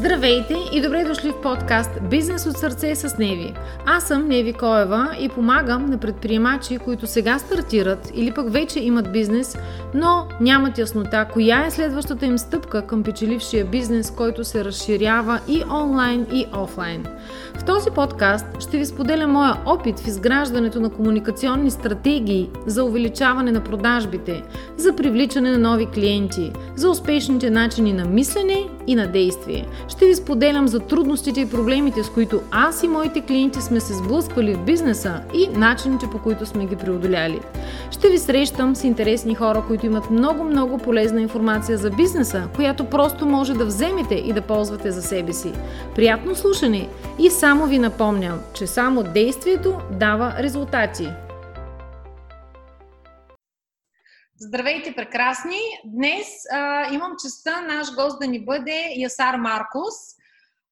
Здравейте и добре дошли в подкаст Бизнес от сърце с Неви. Аз съм Неви Коева и помагам на предприемачи, които сега стартират или пък вече имат бизнес, но нямат яснота коя е следващата им стъпка към печелившия бизнес, който се разширява и онлайн и офлайн. В този подкаст ще ви споделя моя опит в изграждането на комуникационни стратегии за увеличаване на продажбите, за привличане на нови клиенти, за успешните начини на мислене и на действие. Ще ви споделям за трудностите и проблемите, с които аз и моите клиенти сме се сблъсквали в бизнеса и начините по които сме ги преодоляли. Ще ви срещам с интересни хора, които имат много-много полезна информация за бизнеса, която просто може да вземете и да ползвате за себе си. Приятно слушане и само ви напомням, че само действието дава резултати. Здравейте, прекрасни! Днес а, имам честа наш гост да ни бъде Ясар Маркус.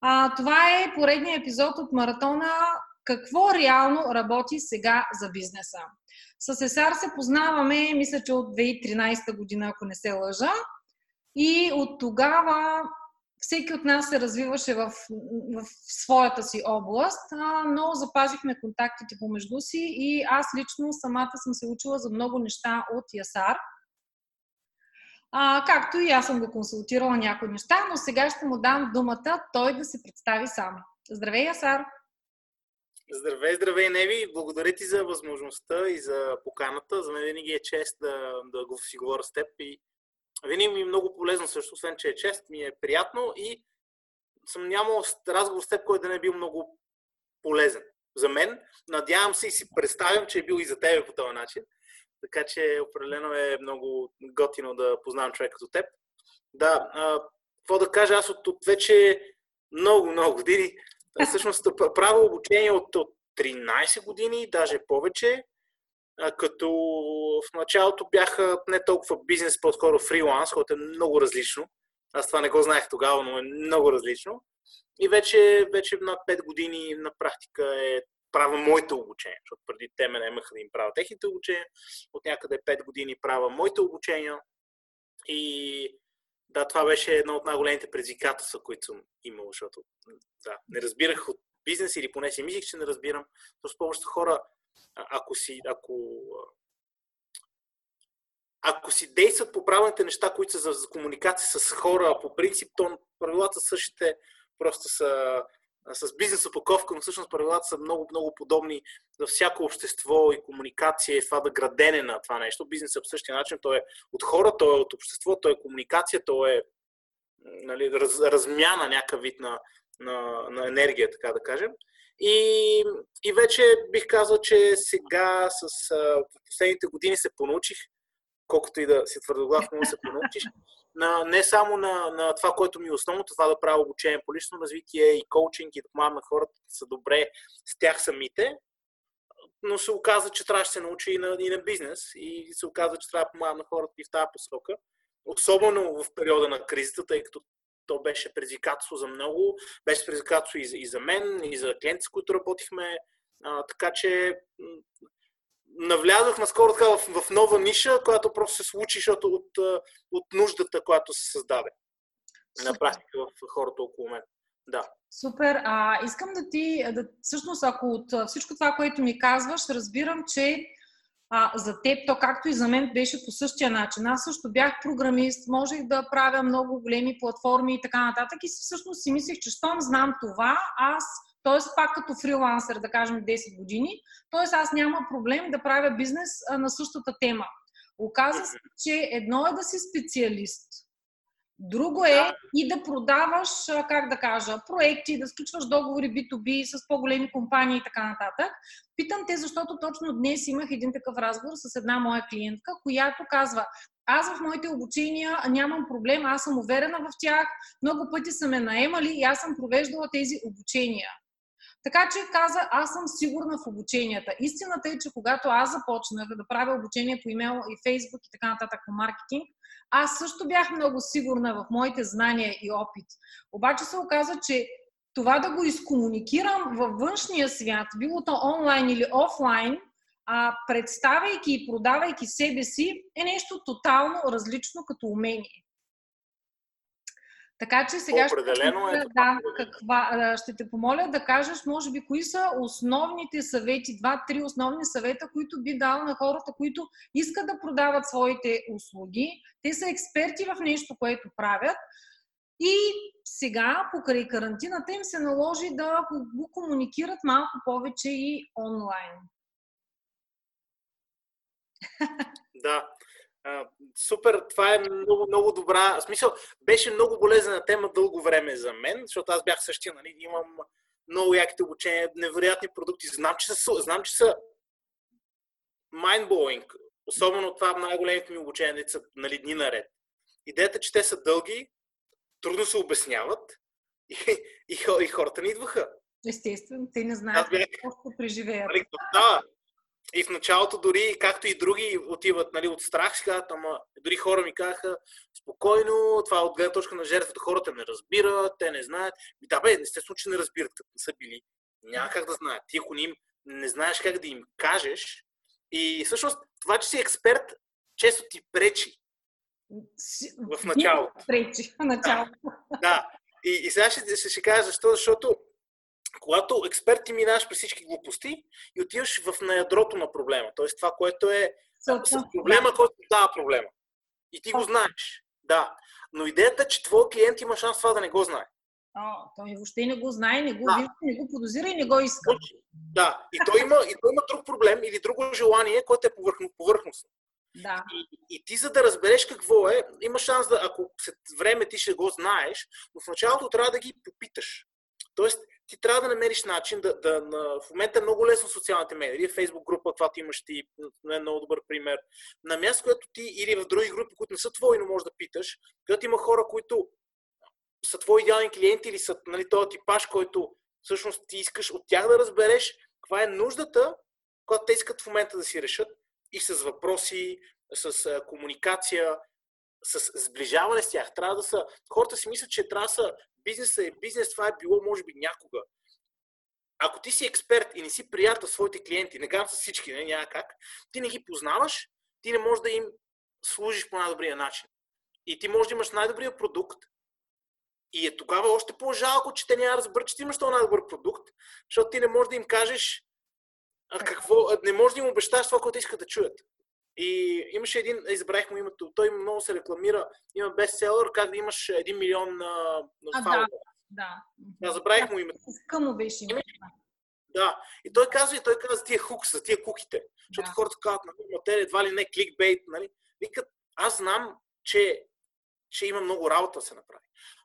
А, това е поредният епизод от маратона Какво реално работи сега за бизнеса. С Ясар се познаваме, мисля, че от 2013 година, ако не се лъжа. И от тогава всеки от нас се развиваше в, в своята си област, а, но запазихме контактите помежду си и аз лично самата съм се учила за много неща от Ясар. А, както и аз съм го консултирала някои неща, но сега ще му дам думата той да се представи сам. Здравей, Ясар! Здравей, здравей, Неви! Благодаря ти за възможността и за поканата. За мен винаги е чест да, да го си говоря с теб и винаги ми е много полезно също, освен че е чест, ми е приятно и съм нямал разговор с теб, който да не е бил много полезен за мен. Надявам се и си представям, че е бил и за тебе по този начин. Така че определено е много готино да познавам човек като теб. Да, какво да кажа, аз от, от вече много, много години, всъщност правя обучение от, от 13 години, даже повече като в началото бяха не толкова бизнес, по-скоро фриланс, което е много различно. Аз това не го знаех тогава, но е много различно. И вече, вече над 5 години на практика е правя моите обучения, защото преди те ме имаха да им правя техните обучения. От някъде 5 години правя моите обучения. И да, това беше едно от най-големите предизвикателства, които съм имал, защото да, не разбирах от бизнес или поне си мислих, че не разбирам. Защото повечето хора ако си, ако, ако си действат по правилните неща, които са за комуникация с хора, по принцип, то правилата същите просто са с бизнес опаковка, но всъщност правилата са много, много подобни за всяко общество и комуникация и това да градене на това нещо. Бизнес е по същия начин. Той е от хора, той е от общество, той е комуникация, той е нали, раз, размяна някакъв вид на, на, на енергия, така да кажем. И, и вече бих казал, че сега с а, последните години се понаучих, колкото и да си твърдоглав, но се понаучих, на, не само на, на това, което ми е основното, това да правя обучение по лично развитие и коучинг и да помагам на хората да са добре с тях самите, но се оказа, че трябва да се научи и на, и на бизнес и се оказа, че трябва да помагам на хората и в тази посока. Особено в периода на кризата, тъй като то беше предизвикателство за много, беше предизвикателство и за, и за мен, и за клиенти, с които работихме. А, така че навлязах наскоро така в, в нова ниша, която просто се случи, защото от, от нуждата, която се създаде на практика в хората около мен. Да. Супер. А, искам да ти, да, всъщност, ако от всичко това, което ми казваш, разбирам, че а, за теб, то както и за мен беше по същия начин. Аз също бях програмист, можех да правя много големи платформи и така нататък и всъщност си мислех, че щом знам това, аз, т.е. пак като фрилансър, да кажем 10 години, т.е. аз няма проблем да правя бизнес на същата тема. Оказва се, че едно е да си специалист, Друго е и да продаваш, как да кажа, проекти, да сключваш договори B2B с по-големи компании и така нататък. Питам те, защото точно днес имах един такъв разговор с една моя клиентка, която казва, аз в моите обучения нямам проблем, аз съм уверена в тях, много пъти са ме наемали и аз съм провеждала тези обучения. Така че каза, аз съм сигурна в обученията. Истината е, че когато аз започнах да правя обучение по имейл и фейсбук и така нататък по маркетинг, аз също бях много сигурна в моите знания и опит. Обаче се оказа, че това да го изкомуникирам във външния свят, било то онлайн или офлайн, а, представяйки и продавайки себе си, е нещо тотално различно като умение. Така че сега Определено ще, е да, каква, ще те помоля да кажеш, може би, кои са основните съвети, два-три основни съвета, които би дал на хората, които искат да продават своите услуги. Те са експерти в нещо, което правят. И сега, покрай карантината, им се наложи да го комуникират малко повече и онлайн. Да. А, супер, това е много, много добра. В смисъл, беше много болезнена тема дълго време за мен, защото аз бях същия, нали, имам много яките обучения, невероятни продукти. Знам, че са, знам, че са mind-blowing. Особено това най-големите ми обучения, деца, са нали, дни наред. Идеята, че те са дълги, трудно се обясняват и, и, и хората не идваха. Естествено, те не знаят какво преживеят. Нали, да, и в началото дори, както и други отиват нали, от страх, си казват, ама дори хора ми казаха, спокойно, това от гледна точка на жертвата, хората не разбират, те не знаят. И да бе, естествено, че не разбират, като не са били. Няма как да знаят. Ти ако не, им, не знаеш как да им кажеш, и всъщност това, че си експерт, често ти пречи. В началото. Пречи в началото. Да. И, и сега ще, ще, ще кажа защо, защото когато експерт ти минаш през всички глупости и отиваш в наядрото на проблема, т.е. това, което е с проблема, който дава проблема. И ти го знаеш. Да. Но идеята е, че твой клиент има шанс това да не го знае. О, той въобще не го знае, не го да. вижда, не го подозира и не го иска. Да, и той има, и той има друг проблем или друго желание, което е повърхностно. Да. И, и ти за да разбереш какво е, има шанс да, ако след време ти ще го знаеш, но в началото трябва да ги попиташ. Тоест, ти трябва да намериш начин да, да на, в момента е много лесно социалните медии, Фейсбук група, това ти имаш ти, е много добър пример. На място, което ти или в други групи, които не са твои, но можеш да питаш, където има хора, които са твои идеални клиенти или са нали, този типаж, който всъщност ти искаш от тях да разбереш каква е нуждата, която те искат в момента да си решат и с въпроси, с комуникация, с сближаване с тях. Трябва да са... Хората си мислят, че трябва да са бизнеса е бизнес, това е било може би някога. Ако ти си експерт и не си приятел своите клиенти, не казвам с всички, не, няма как, ти не ги познаваш, ти не можеш да им служиш по най-добрия начин. И ти можеш да имаш най-добрия продукт, и е тогава още по-жалко, че те няма разберат, че ти имаш този най-добър продукт, защото ти не можеш да им кажеш а какво, не можеш да им обещаш това, което искат да чуят. И имаше един, избрах му името, той много се рекламира, има бестселър, как да имаш един милион на, на а, да, да. Да, забравих му името. Къмо беше името. Да, и той казва, и той казва тия хукс, за тия куките. Защото да. хората казват, нали, те едва ли не кликбейт, нали? Викат, аз знам, че, че има много работа да се направи.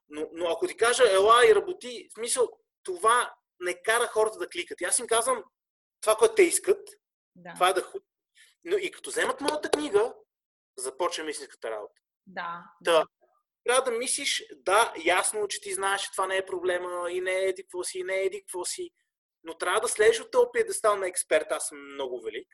Но, но ако ти кажа, ела и работи, в смисъл, това не кара хората да кликат. И аз им казвам това, което те искат, да. това е да хук. Но и като вземат моята книга, започва истинската работа. Да. да. Трябва да мислиш, да, ясно, че ти знаеш, че това не е проблема и не е еди какво си, и не е еди какво си, но трябва да слезеш от този пиедестал на експерт, аз съм много велик.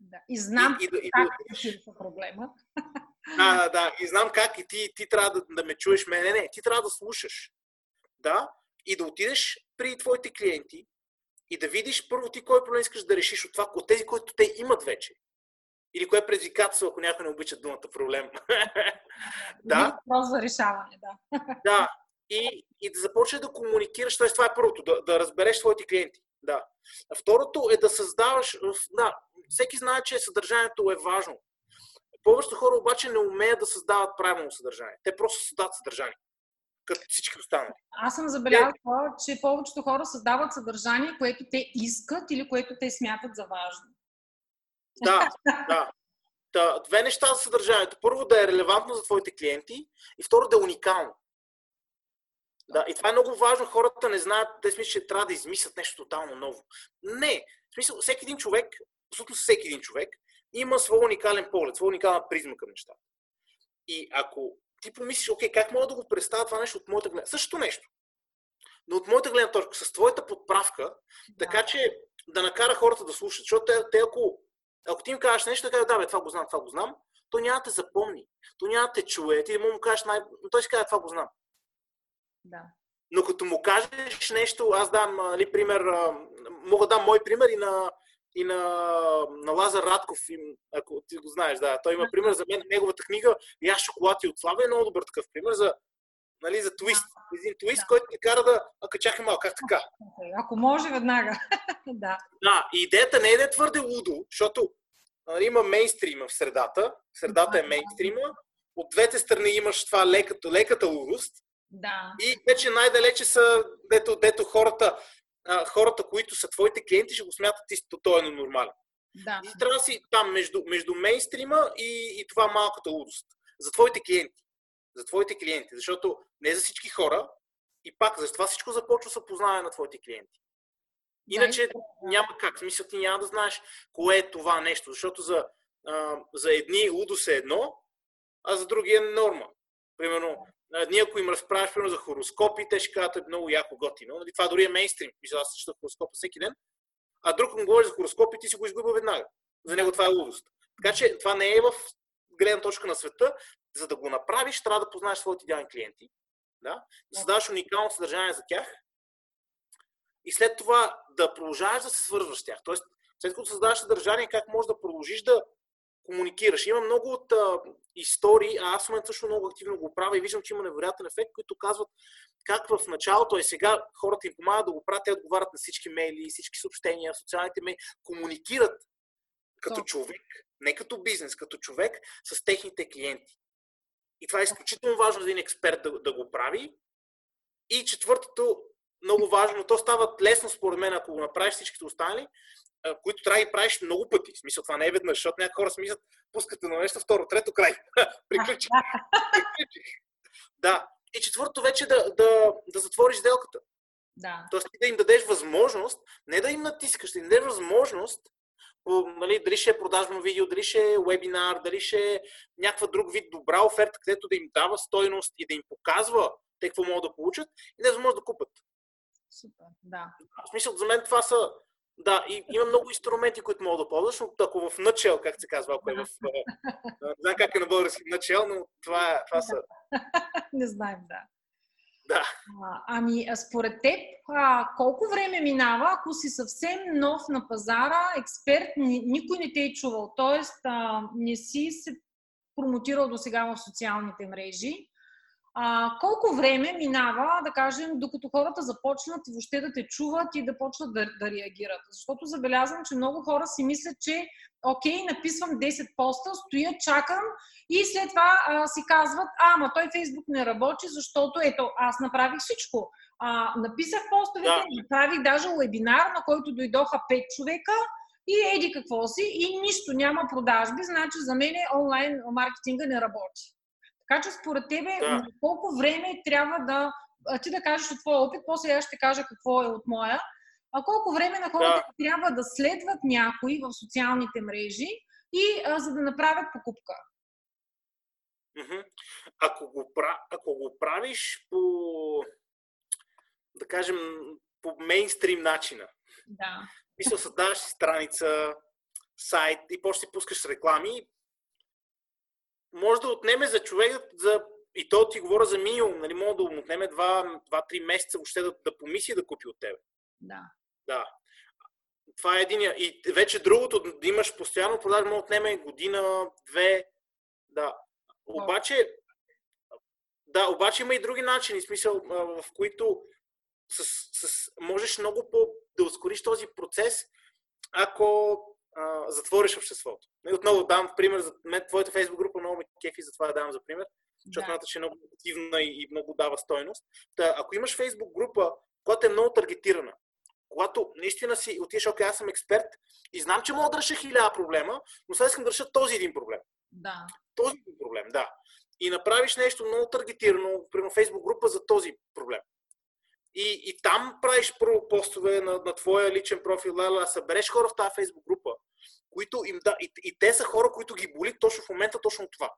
Да. И знам и, и, и, как и, и, проблема. Да, да, да. И знам как и ти, ти трябва да, да ме чуеш мене. Не, ти трябва да слушаш. Да? И да отидеш при твоите клиенти и да видиш първо ти кой проблем искаш да решиш от това, от тези, които те имат вече. Или кое е предизвикателство, ако някой не обича думата проблем. да. Въпрос за решаване, да. да. И, и да започнеш да комуникираш. Тоест, това е първото, да, да разбереш своите клиенти. Да. А второто е да създаваш. Да, всеки знае, че съдържанието е важно. Повечето хора обаче не умеят да създават правилно съдържание. Те просто създават съдържание. Като всички останали. Аз съм забелязала, че повечето хора създават съдържание, което те искат или което те смятат за важно. Да, да. Та, две неща за съдържанието. Първо да е релевантно за твоите клиенти и второ да е уникално. Да, и това е много важно. Хората не знаят, те смислят, че трябва да измислят нещо тотално ново. Не. В смисъл, всеки един човек, абсолютно всеки един човек, има свой уникален поглед, своя уникална призма към нещата. И ако ти помислиш, окей, как мога да го представя това нещо от моята гледна Същото нещо. Но от моята гледна точка, с твоята подправка, да. така че да накара хората да слушат. Защото те, те ако, ако ти им кажеш нещо, да да, бе, това го знам, това го знам, то няма да те запомни. То няма да те чуе. Ти му кажеш най... Но той ще каже, това го знам. Да. Но като му кажеш нещо, аз дам нали, пример, мога да дам мой пример и на, и на, на Лазар Радков, ако ти го знаеш, да. Той има пример за мен, неговата книга Я шоколад и от слава е много добър такъв пример за, нали, за твист. един твист, да. който ти кара да... Ака, чакай малко, как така? Ако може, веднага. да. Да, и идеята не е да е твърде лудо, защото нали, има мейнстрима в средата, средата е мейнстрима, от двете страни имаш това леката, леката лудост, да. и вече най-далече са, дето, дето хората, а, хората, които са твоите клиенти, ще го смятат истинно, той е нормален. Да. И трябва да си там между, между мейнстрима и, и това малката лудост. За твоите клиенти. За твоите клиенти. Защото не за всички хора. И пак, за това всичко започва с опознаване на твоите клиенти. Иначе да, няма как. Смисъл ти няма да знаеш кое е това нещо. Защото за, а, за едни лудост е едно, а за други е норма. Примерно, ние ако им разправяш примерно, за хороскопи, те ще кажат е много яко готино. Нали, това дори е мейнстрим. Мисля, аз чета хороскопа всеки ден а друг му говори за хороскоп и ти си го изгубил веднага. За него това е лудост. Така че това не е в гледна точка на света. За да го направиш, трябва да познаеш своите идеални клиенти, да? да създаваш уникално съдържание за тях и след това да продължаваш да се свързваш с тях. Тоест, след като създаваш съдържание, как можеш да продължиш да комуникираш. Има много от а, истории, а аз в момента също много активно го правя и виждам, че има невероятен ефект, които казват как в началото и сега хората им помагат да го правят, те отговарят на всички мейли, всички съобщения, в социалните мейли, комуникират като То. човек, не като бизнес, като човек с техните клиенти. И това е изключително важно за един експерт да, да го прави. И четвъртото, много важно, то става лесно според мен, ако го направиш всичките останали, които трябва да ги правиш много пъти. В смисъл, това не е веднъж, защото някои хора смислят, пускате на нещо, второ, трето, край. Приключих. Приключих. Да. И четвърто вече да, да, да затвориш сделката. Да. Тоест ти да им дадеш възможност, не да им натискаш, да им дадеш възможност, по, нали, дали ще е продажно видео, дали ще е вебинар, дали ще е някаква друг вид добра оферта, където да им дава стойност и да им показва те какво могат да получат и не възможност да купат. Супер, да. В смисъл, за мен това са да, и има много инструменти, които мога да ползваш, но ако в начал, как се казва, ако е в... Не знам как е на български начал, но това, това са... Не знаем, да. Да. А, ами, според теб, а, колко време минава, ако си съвсем нов на пазара, експерт, никой не те е чувал, т.е. не си се промотирал до сега в социалните мрежи, а, колко време минава, да кажем, докато хората започнат въобще да те чуват и да почват да, да реагират? Защото забелязвам, че много хора си мислят, че окей, написвам 10 поста, стоя, чакам и след това а, си казват, а, ама той Фейсбук не работи, защото ето, аз направих всичко. А, написах постовете, да. направих даже вебинар, на който дойдоха 5 човека и еди какво си и нищо, няма продажби, значи за мен онлайн маркетинга не работи. Така че според тебе да. колко време трябва да ти да кажеш от твоя опит, после аз ще кажа какво е от моя, а колко време на хората да. трябва да следват някои в социалните мрежи и а, за да направят покупка? Ако го, ако го правиш по, да кажем, по мейнстрим начина, да. Мисля, създаваш си страница, сайт и после си пускаш реклами, може да отнеме за човек за и то ти говоря за минимум, нали, може да отнеме 2-3 месеца въобще да, да помисли да купи от тебе. Да. Да. Това е единия. И вече другото, да имаш постоянно продажа, може да отнеме година, две. Да. Обаче, да, обаче има и други начини, смисъл, в които с, с, можеш много по да ускориш този процес, ако а, затвориш обществото. Отново давам пример за мен, твоята фейсбук група много ме кефи, затова я давам за пример, защото да. че е много активна и, и много дава стойност. Та, ако имаш фейсбук група, която е много таргетирана, когато наистина си отидеш, окей, аз съм експерт и знам, че мога да реша хиляда проблема, но сега искам да реша този един проблем. Да. Този един проблем, да. И направиш нещо много таргетирано, примерно фейсбук група за този проблем. И, и там правиш първо постове на, на твоя личен профил, ла, събереш хора в тази фейсбук група, които им да, и, и те са хора, които ги боли точно в момента точно това.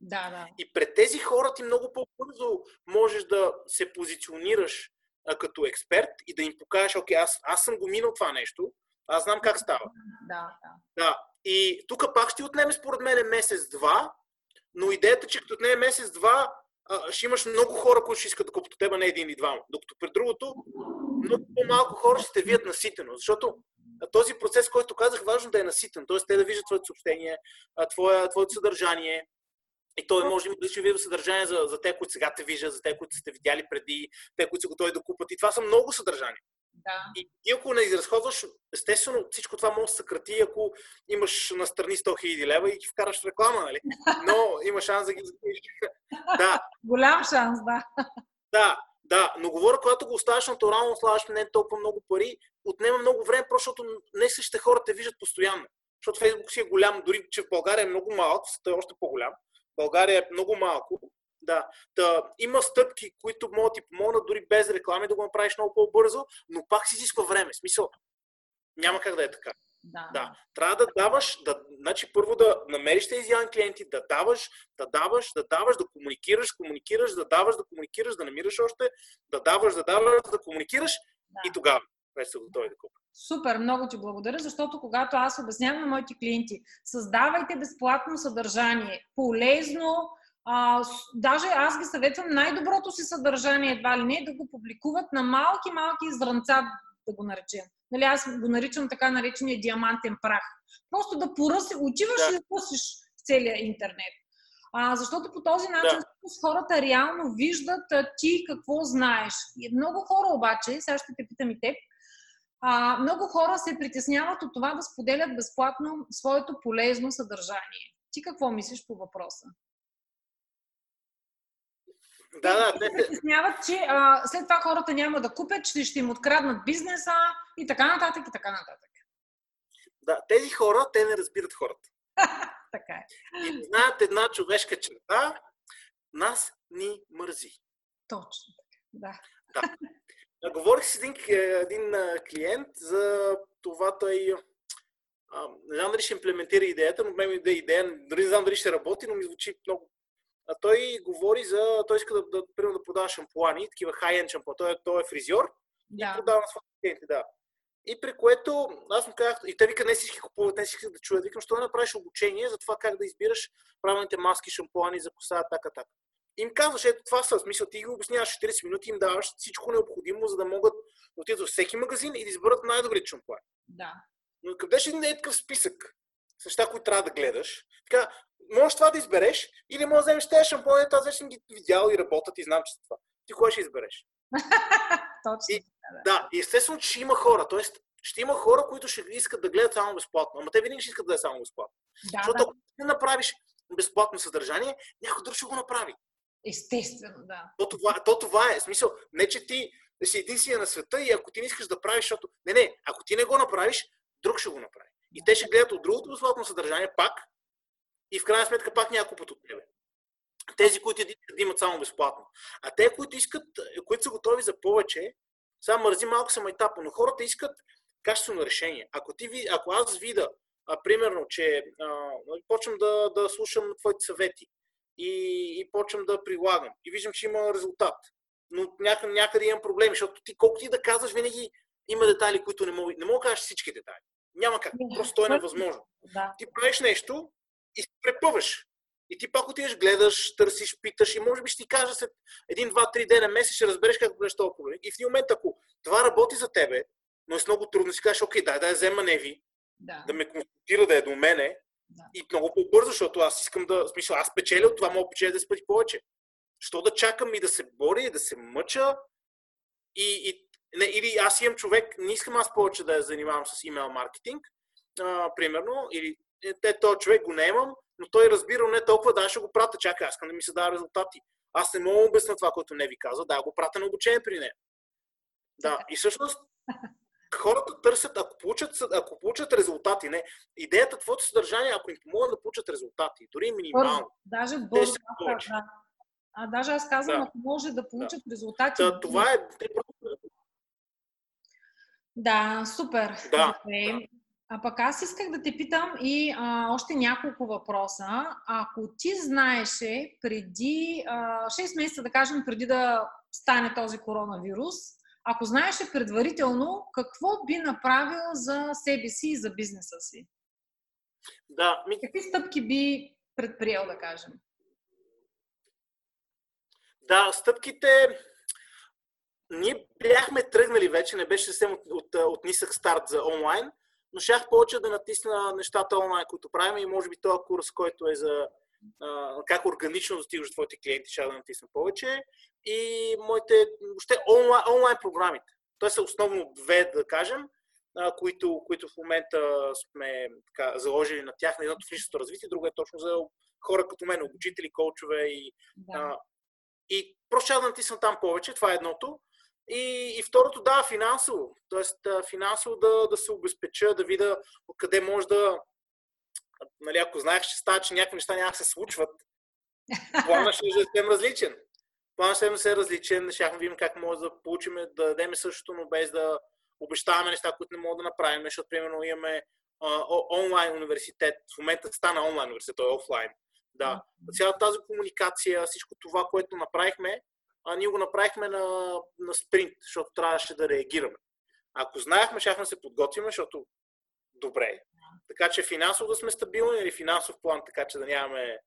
Да, да. И пред тези хора ти много по-бързо можеш да се позиционираш а, като експерт и да им покажеш, окей, аз, аз съм го минал това нещо, аз знам как става. Да, да. да. И тук пак ще отнеме според мен месец-два, но идеята, че като отнеме месец-два, ще имаш много хора, които ще искат да купят от теб, не един или двама. Докато при другото, много по-малко хора ще те видят наситено, защото този процес, който казах, важно да е наситен. Т.е. те да виждат твоето съобщение, твое, твоето съдържание. И той може да има видове съдържание за, за те, които сега те виждат, за те, които сте видяли преди, те, които са готови да купат. И това са много съдържания. Да. И, и ако не изразходваш, естествено всичко това може да се съкрати, ако имаш настрани 100 000 лева и ги вкараш в реклама, нали? Но има шанс да ги да. Голям шанс, да. Да, да, но говоря, когато го оставаш натурално, слагаш не толкова много пари, отнема много време, защото не същите хора те виждат постоянно. Защото Фейсбук си е голям, дори че в България е много малък, той е още по-голям. България е много малко. Да. Та, има стъпки, които могат ти помогнат дори без реклами да го направиш много по-бързо, но пак си изисква време. Смисъл, няма как да е така. Да. да. Трябва да даваш, да, значи първо да намериш тези идеални клиенти, да даваш, да даваш, да даваш, да комуникираш, комуникираш, да даваш, да комуникираш, да намираш още, да даваш, да даваш, да комуникираш да. и тогава вече са готови да купят. Супер, много ти благодаря, защото когато аз обяснявам на моите клиенти, създавайте безплатно съдържание, полезно, а, даже аз ги съветвам най-доброто си съдържание едва ли не да го публикуват на малки-малки изранца, да го наречем. Нали, аз го наричам така наречения диамантен прах. Просто да поръси, отиваш да. и пусиш целия интернет. А, защото по този начин да. хората реално виждат а, ти какво знаеш. И много хора обаче, сега ще те питам и теб, а, много хора се притесняват от това да споделят безплатно своето полезно съдържание. Ти какво мислиш по въпроса? Да, да. Те се притесняват, че а, след това хората няма да купят, че ще им откраднат бизнеса и така нататък и така нататък. Да, тези хора, те не разбират хората. така е. И знаят една човешка черта, нас ни мързи. Точно така, да. Да. Говорих с един, един клиент за това той не знам дали ще имплементира идеята, но мен е идея, дали не знам дали ще работи, но ми звучи много. А той говори за, той иска да, да, примерно да продава шампуани, такива high-end шампуани. Той, той е фризьор да. и продава на своите клиенти, да. И при което аз му казах, и те вика, не всички купуват, не всички да чуят. Викам, що да направиш обучение за това как да избираш правилните маски, шампуани за коса, така, така им казваш, ето това са, смисъл, ти ги обясняваш 40 минути, им даваш всичко необходимо, за да могат да отидат във всеки магазин и да изберат най-добрите шампуани. Да. Но къде ще не е такъв списък с неща, които трябва да гледаш? Така, можеш това да избереш или можеш да вземеш тези шампуани, аз вече съм ги видял и работят и знам, че това. Ти кое ще избереш? Точно. И, да, и естествено, че има хора. Тоест, ще има хора, които ще искат да гледат само безплатно. Ама те винаги ще искат да е само безплатно. Да, Защото да. ако не направиш безплатно съдържание, някой друг ще го направи. Естествено, да. То това, то това е. Смисъл, не че ти си единствения на света и ако ти не искаш да правиш, защото... Не, не, ако ти не го направиш, друг ще го направи. И те ще гледат от другото безплатно съдържание пак и в крайна сметка пак някой път от тебе. Тези, които искат да имат само безплатно. А те, които искат, които са готови за повече, само мързи малко са майтапа, но хората искат качествено решение. Ако, ти, ако аз видя, а, примерно, че а, почвам да, да слушам твоите съвети, и, и почвам да прилагам. И виждам, че има резултат. Но някъде, някъде имам проблеми, защото ти колко ти да казваш, винаги има детайли, които не мога, не мога да кажеш всички детайли. Няма как. Просто то е невъзможно. Да. Ти правиш нещо препъваш. И ти пак отидеш, гледаш, търсиш, питаш и може би ще ти кажа след един, два, три дена, месец, ще разбереш как бъдеш този проблем. И в един момент, ако това работи за тебе, но е с много трудно, си кажеш, окей, дай да я взема Неви, да. да ме консултира, да е до мене, да. И много по-бързо, защото аз искам да, смисъл, аз печеля от това, мога да печеля 10 пъти повече. Що да чакам и да се боря, и да се мъча, и, и не, или аз имам човек, не искам аз повече да я занимавам с имейл маркетинг, а, примерно, или е, те, този човек го имам, но той разбира не толкова, да, ще го прата, чакай, аз искам да ми се дава резултати. Аз не мога да обясня това, което не ви казва, да, го пратя на обучение при нея. Да, и всъщност хората търсят, ако получат, ако получат резултати, не. Идеята, твоето съдържание, ако им помогна да получат резултати, дори минимално. Даже бързо. Да. А даже аз казвам, да. ако може да получат да. резултати. Да, това е. Да, супер. Да, да. А пък аз исках да те питам и а, още няколко въпроса. Ако ти знаеше преди а, 6 месеца, да кажем, преди да стане този коронавирус, ако знаеше предварително какво би направил за себе си и за бизнеса си? Да. Ми... Какви стъпки би предприел, да кажем? Да, стъпките... Ние бяхме тръгнали вече, не беше съвсем от, от, от нисък старт за онлайн, но щях повече да натисна нещата онлайн, които правим и може би този курс, който е за как органично достигаш до твоите клиенти, ще да натисна повече. И моите, въобще онлайн, онлайн програмите. Те са основно две, да кажем, които, които в момента сме така, заложили на тях, на едното в личностното развитие, друго е точно за хора като мен, обучители, коучове и, да. а, и просто ще да натисна там повече, това е едното. И, и второто, да, финансово. Тоест, финансово да, да се обезпеча, да видя откъде може да... Нали, ако знаех, че става, че някакви неща няма да се случват, планът ще е съвсем различен. Планът ще е съвсем различен, ще видим как може да получим, да дадем същото, но без да обещаваме неща, които не можем да направим, защото, примерно, имаме а, онлайн университет. В момента стана онлайн университет, той е офлайн. Да. Цялата тази комуникация, всичко това, което направихме, а ние го направихме на, на спринт, защото трябваше да реагираме. Ако знаехме, щяхме да се подготвим, защото добре. Така че финансово да сме стабилни или финансов план, така че да нямаме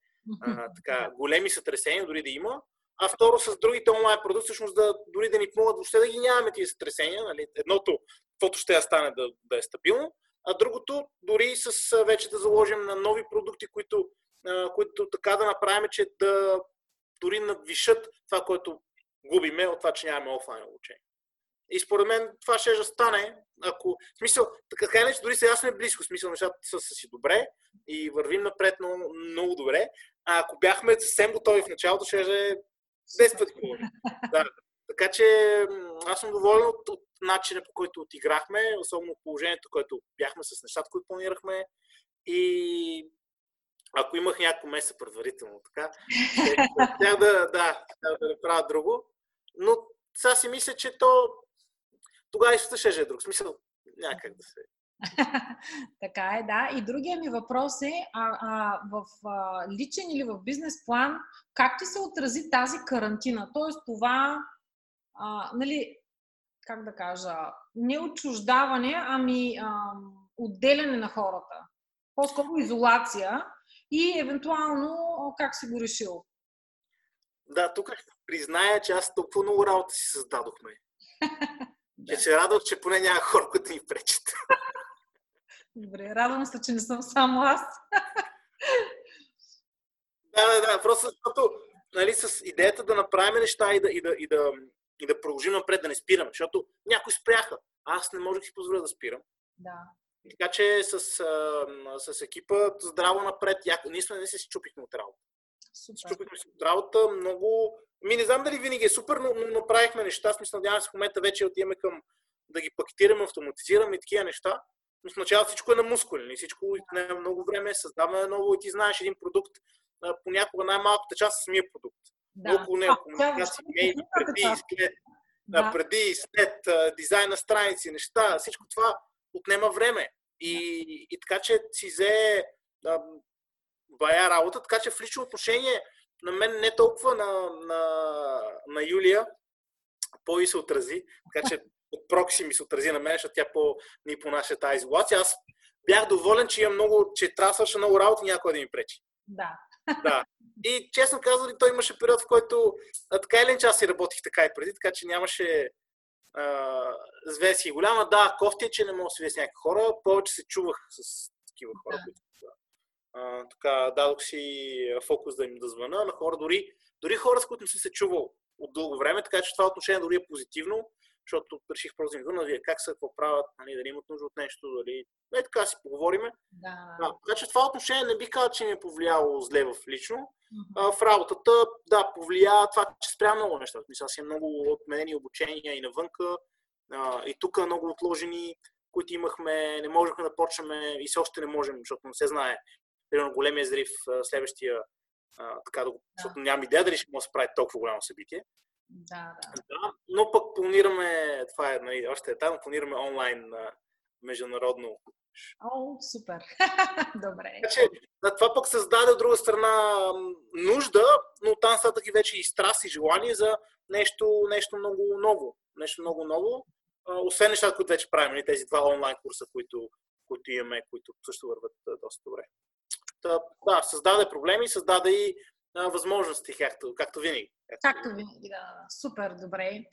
а, така, големи сътресения, дори да има. А второ, с другите онлайн продукти, всъщност да, дори да ни помогнат въобще да ги нямаме тези сътресения. Нали? Едното, каквото ще стане да, да е стабилно, а другото, дори с вече да заложим на нови продукти, които, които така да направим, че да дори надвишат това, което губиме от това, че нямаме офлайн обучение. И според мен това ще да стане, ако... В смисъл, така иначе дори сега сме близко, в смисъл нещата са, са си добре и вървим напред много, много добре. А ако бяхме съвсем готови в началото, ще е 10 пъти да. Така че аз съм доволен от, от начина по който отиграхме, особено положението, което бяхме с нещата, които планирахме. И ако имах няколко месеца предварително, така, ще да, да, да направя друго. Но сега си мисля, че то тогава и ще е друг. Смисъл, някак да се така е, да. И другия ми въпрос е, а, а, в а, личен или в бизнес план, как ти се отрази тази карантина? Тоест това, а, нали, как да кажа, не отчуждаване, ами а, отделяне на хората. По-скоро изолация и евентуално как си го решил? Да, тук ще призная, че аз толкова много работа си създадохме. да. Че се радвах, че поне няма хора, които ни пречат. Добре, радвам се, че не съм само аз. да, да, да, просто защото нали, с идеята да направим неща и да, и да, и да, и да продължим напред, да не спираме, защото някои спряха. Аз не можех да си позволя да спирам. Да. Така че с, с екипа здраво напред, ние сме не се си чупихме от работа. Чупихме се от работа много. Ми не знам дали винаги е супер, но, но направихме неща. Смисъл, надявам се в момента вече отиваме към да ги пакетираме, автоматизираме и такива неща. Но в началото всичко е на мускули. Нали? Всичко отнема много време, създаваме ново и ти знаеш един продукт, понякога най-малката част е самия продукт. Да. Около него, комуникации, мейли, преди и след, да. преди и след, дизайн на страници, неща, всичко това отнема време. И, и така, че си взе бая работа, така че в лично отношение на мен не толкова на, на, на Юлия, по-и се отрази, така че от прокси ми се отрази на мен, защото тя по, ни понася тази изолация. Аз бях доволен, че имам много, че трябва да свърша много работа и някой да ми пречи. Да. Да. И честно казвам, той имаше период, в който а, така или иначе аз си работих така и преди, така че нямаше звездки голяма. Да, кофти е, че не мога да се с някакви хора. Повече се чувах с такива хора, които а, така дадох си фокус да им да звъна на хора, дори, дори хора, с които не съм се чувал от дълго време, така че това отношение дори е позитивно защото реших просто да вие как са, какво правят, нали, дали имат нужда от нещо, дали... Не, така си поговориме. Да. А, така че това отношение не би казал, че ми е повлияло зле в лично. Mm-hmm. А, в работата, да, повлия това, че спря много неща. Мисля, си е много отменени обучения и навънка. А, и тук много отложени, които имахме, не можехме да почнем и все още не можем, защото не се знае. Примерно големия зрив следващия, а, така да го, да. защото нямам идея дали ще може да се прави толкова голямо събитие. Да, да. да но пък планираме, това е нали, още е там, планираме онлайн а, международно. О, супер. Добре. Така че, това пък създаде от друга страна нужда, но там са таки вече и страст и желание за нещо, нещо много ново. Нещо много ново. А, освен нещата, които вече правим, нали, тези два онлайн курса, които, които имаме, които също върват доста добре. Да, създаде проблеми, създаде и а, възможности, както, както винаги. Както винаги, да. Супер, добре.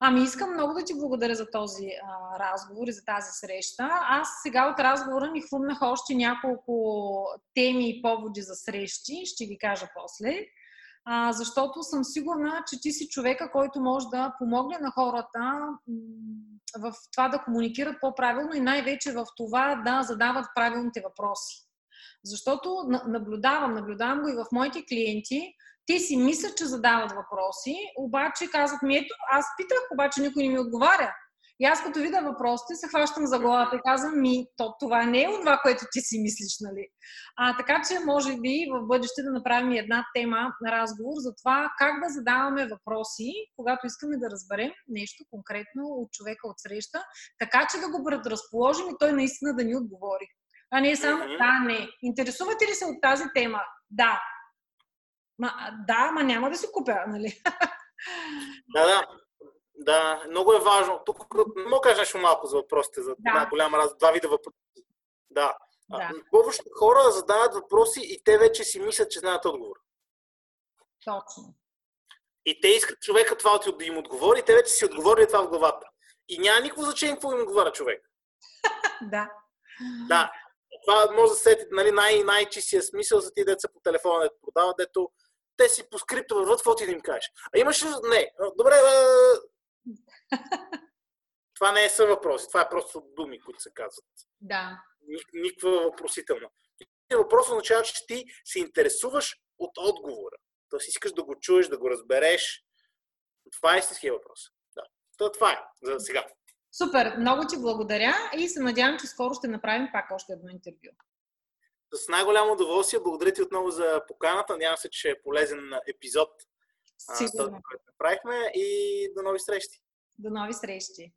Ами искам много да ти благодаря за този а, разговор и за тази среща. Аз сега от разговора ми хрумнах още няколко теми и поводи за срещи. Ще ги кажа после. А, защото съм сигурна, че ти си човека, който може да помогне на хората в това да комуникират по-правилно и най-вече в това да задават правилните въпроси. Защото наблюдавам, наблюдавам го и в моите клиенти, те си мислят, че задават въпроси, обаче казват ми, ето, аз питах, обаче никой не ми отговаря. И аз като видя въпросите, се хващам за главата и казвам, ми, то това не е от това, което ти си мислиш, нали? А, така че, може би, в бъдеще да направим една тема на разговор за това как да задаваме въпроси, когато искаме да разберем нещо конкретно от човека от среща, така че да го предразположим и той наистина да ни отговори. А не само mm-hmm. да, не. Интересувате ли се от тази тема? Да. Ма, да, ма няма да си купя, нали? Да, да. Да, много е важно. Тук мога да кажа нещо малко за въпросите, за да. една голяма раз, два вида въпроси. Да. да. Повечето хора задават въпроси и те вече си мислят, че знаят отговор. Точно. И те искат човека това да им отговори, и те вече си отговорили това в главата. И няма никакво значение какво им отговаря човек. да. Да. Това може да сети нали, най- най-чистия смисъл за ти деца по телефона, да продават, дето те си по скрипто върват, какво ти да им кажеш. А имаш ли... Не. Добре, това не е са въпроси, това е просто думи, които се казват. Да. Никаква въпросителна. Въпрос означава, че ти се интересуваш от отговора. Тоест искаш да го чуеш, да го разбереш. Това е истинския въпрос. Да. То, това е за сега. Супер, много ти благодаря и се надявам, че скоро ще направим пак още едно интервю. С най-голямо удоволствие. Благодаря ти отново за поканата. Надявам се, че е полезен епизод, Сигурно. който направихме и до нови срещи. До нови срещи!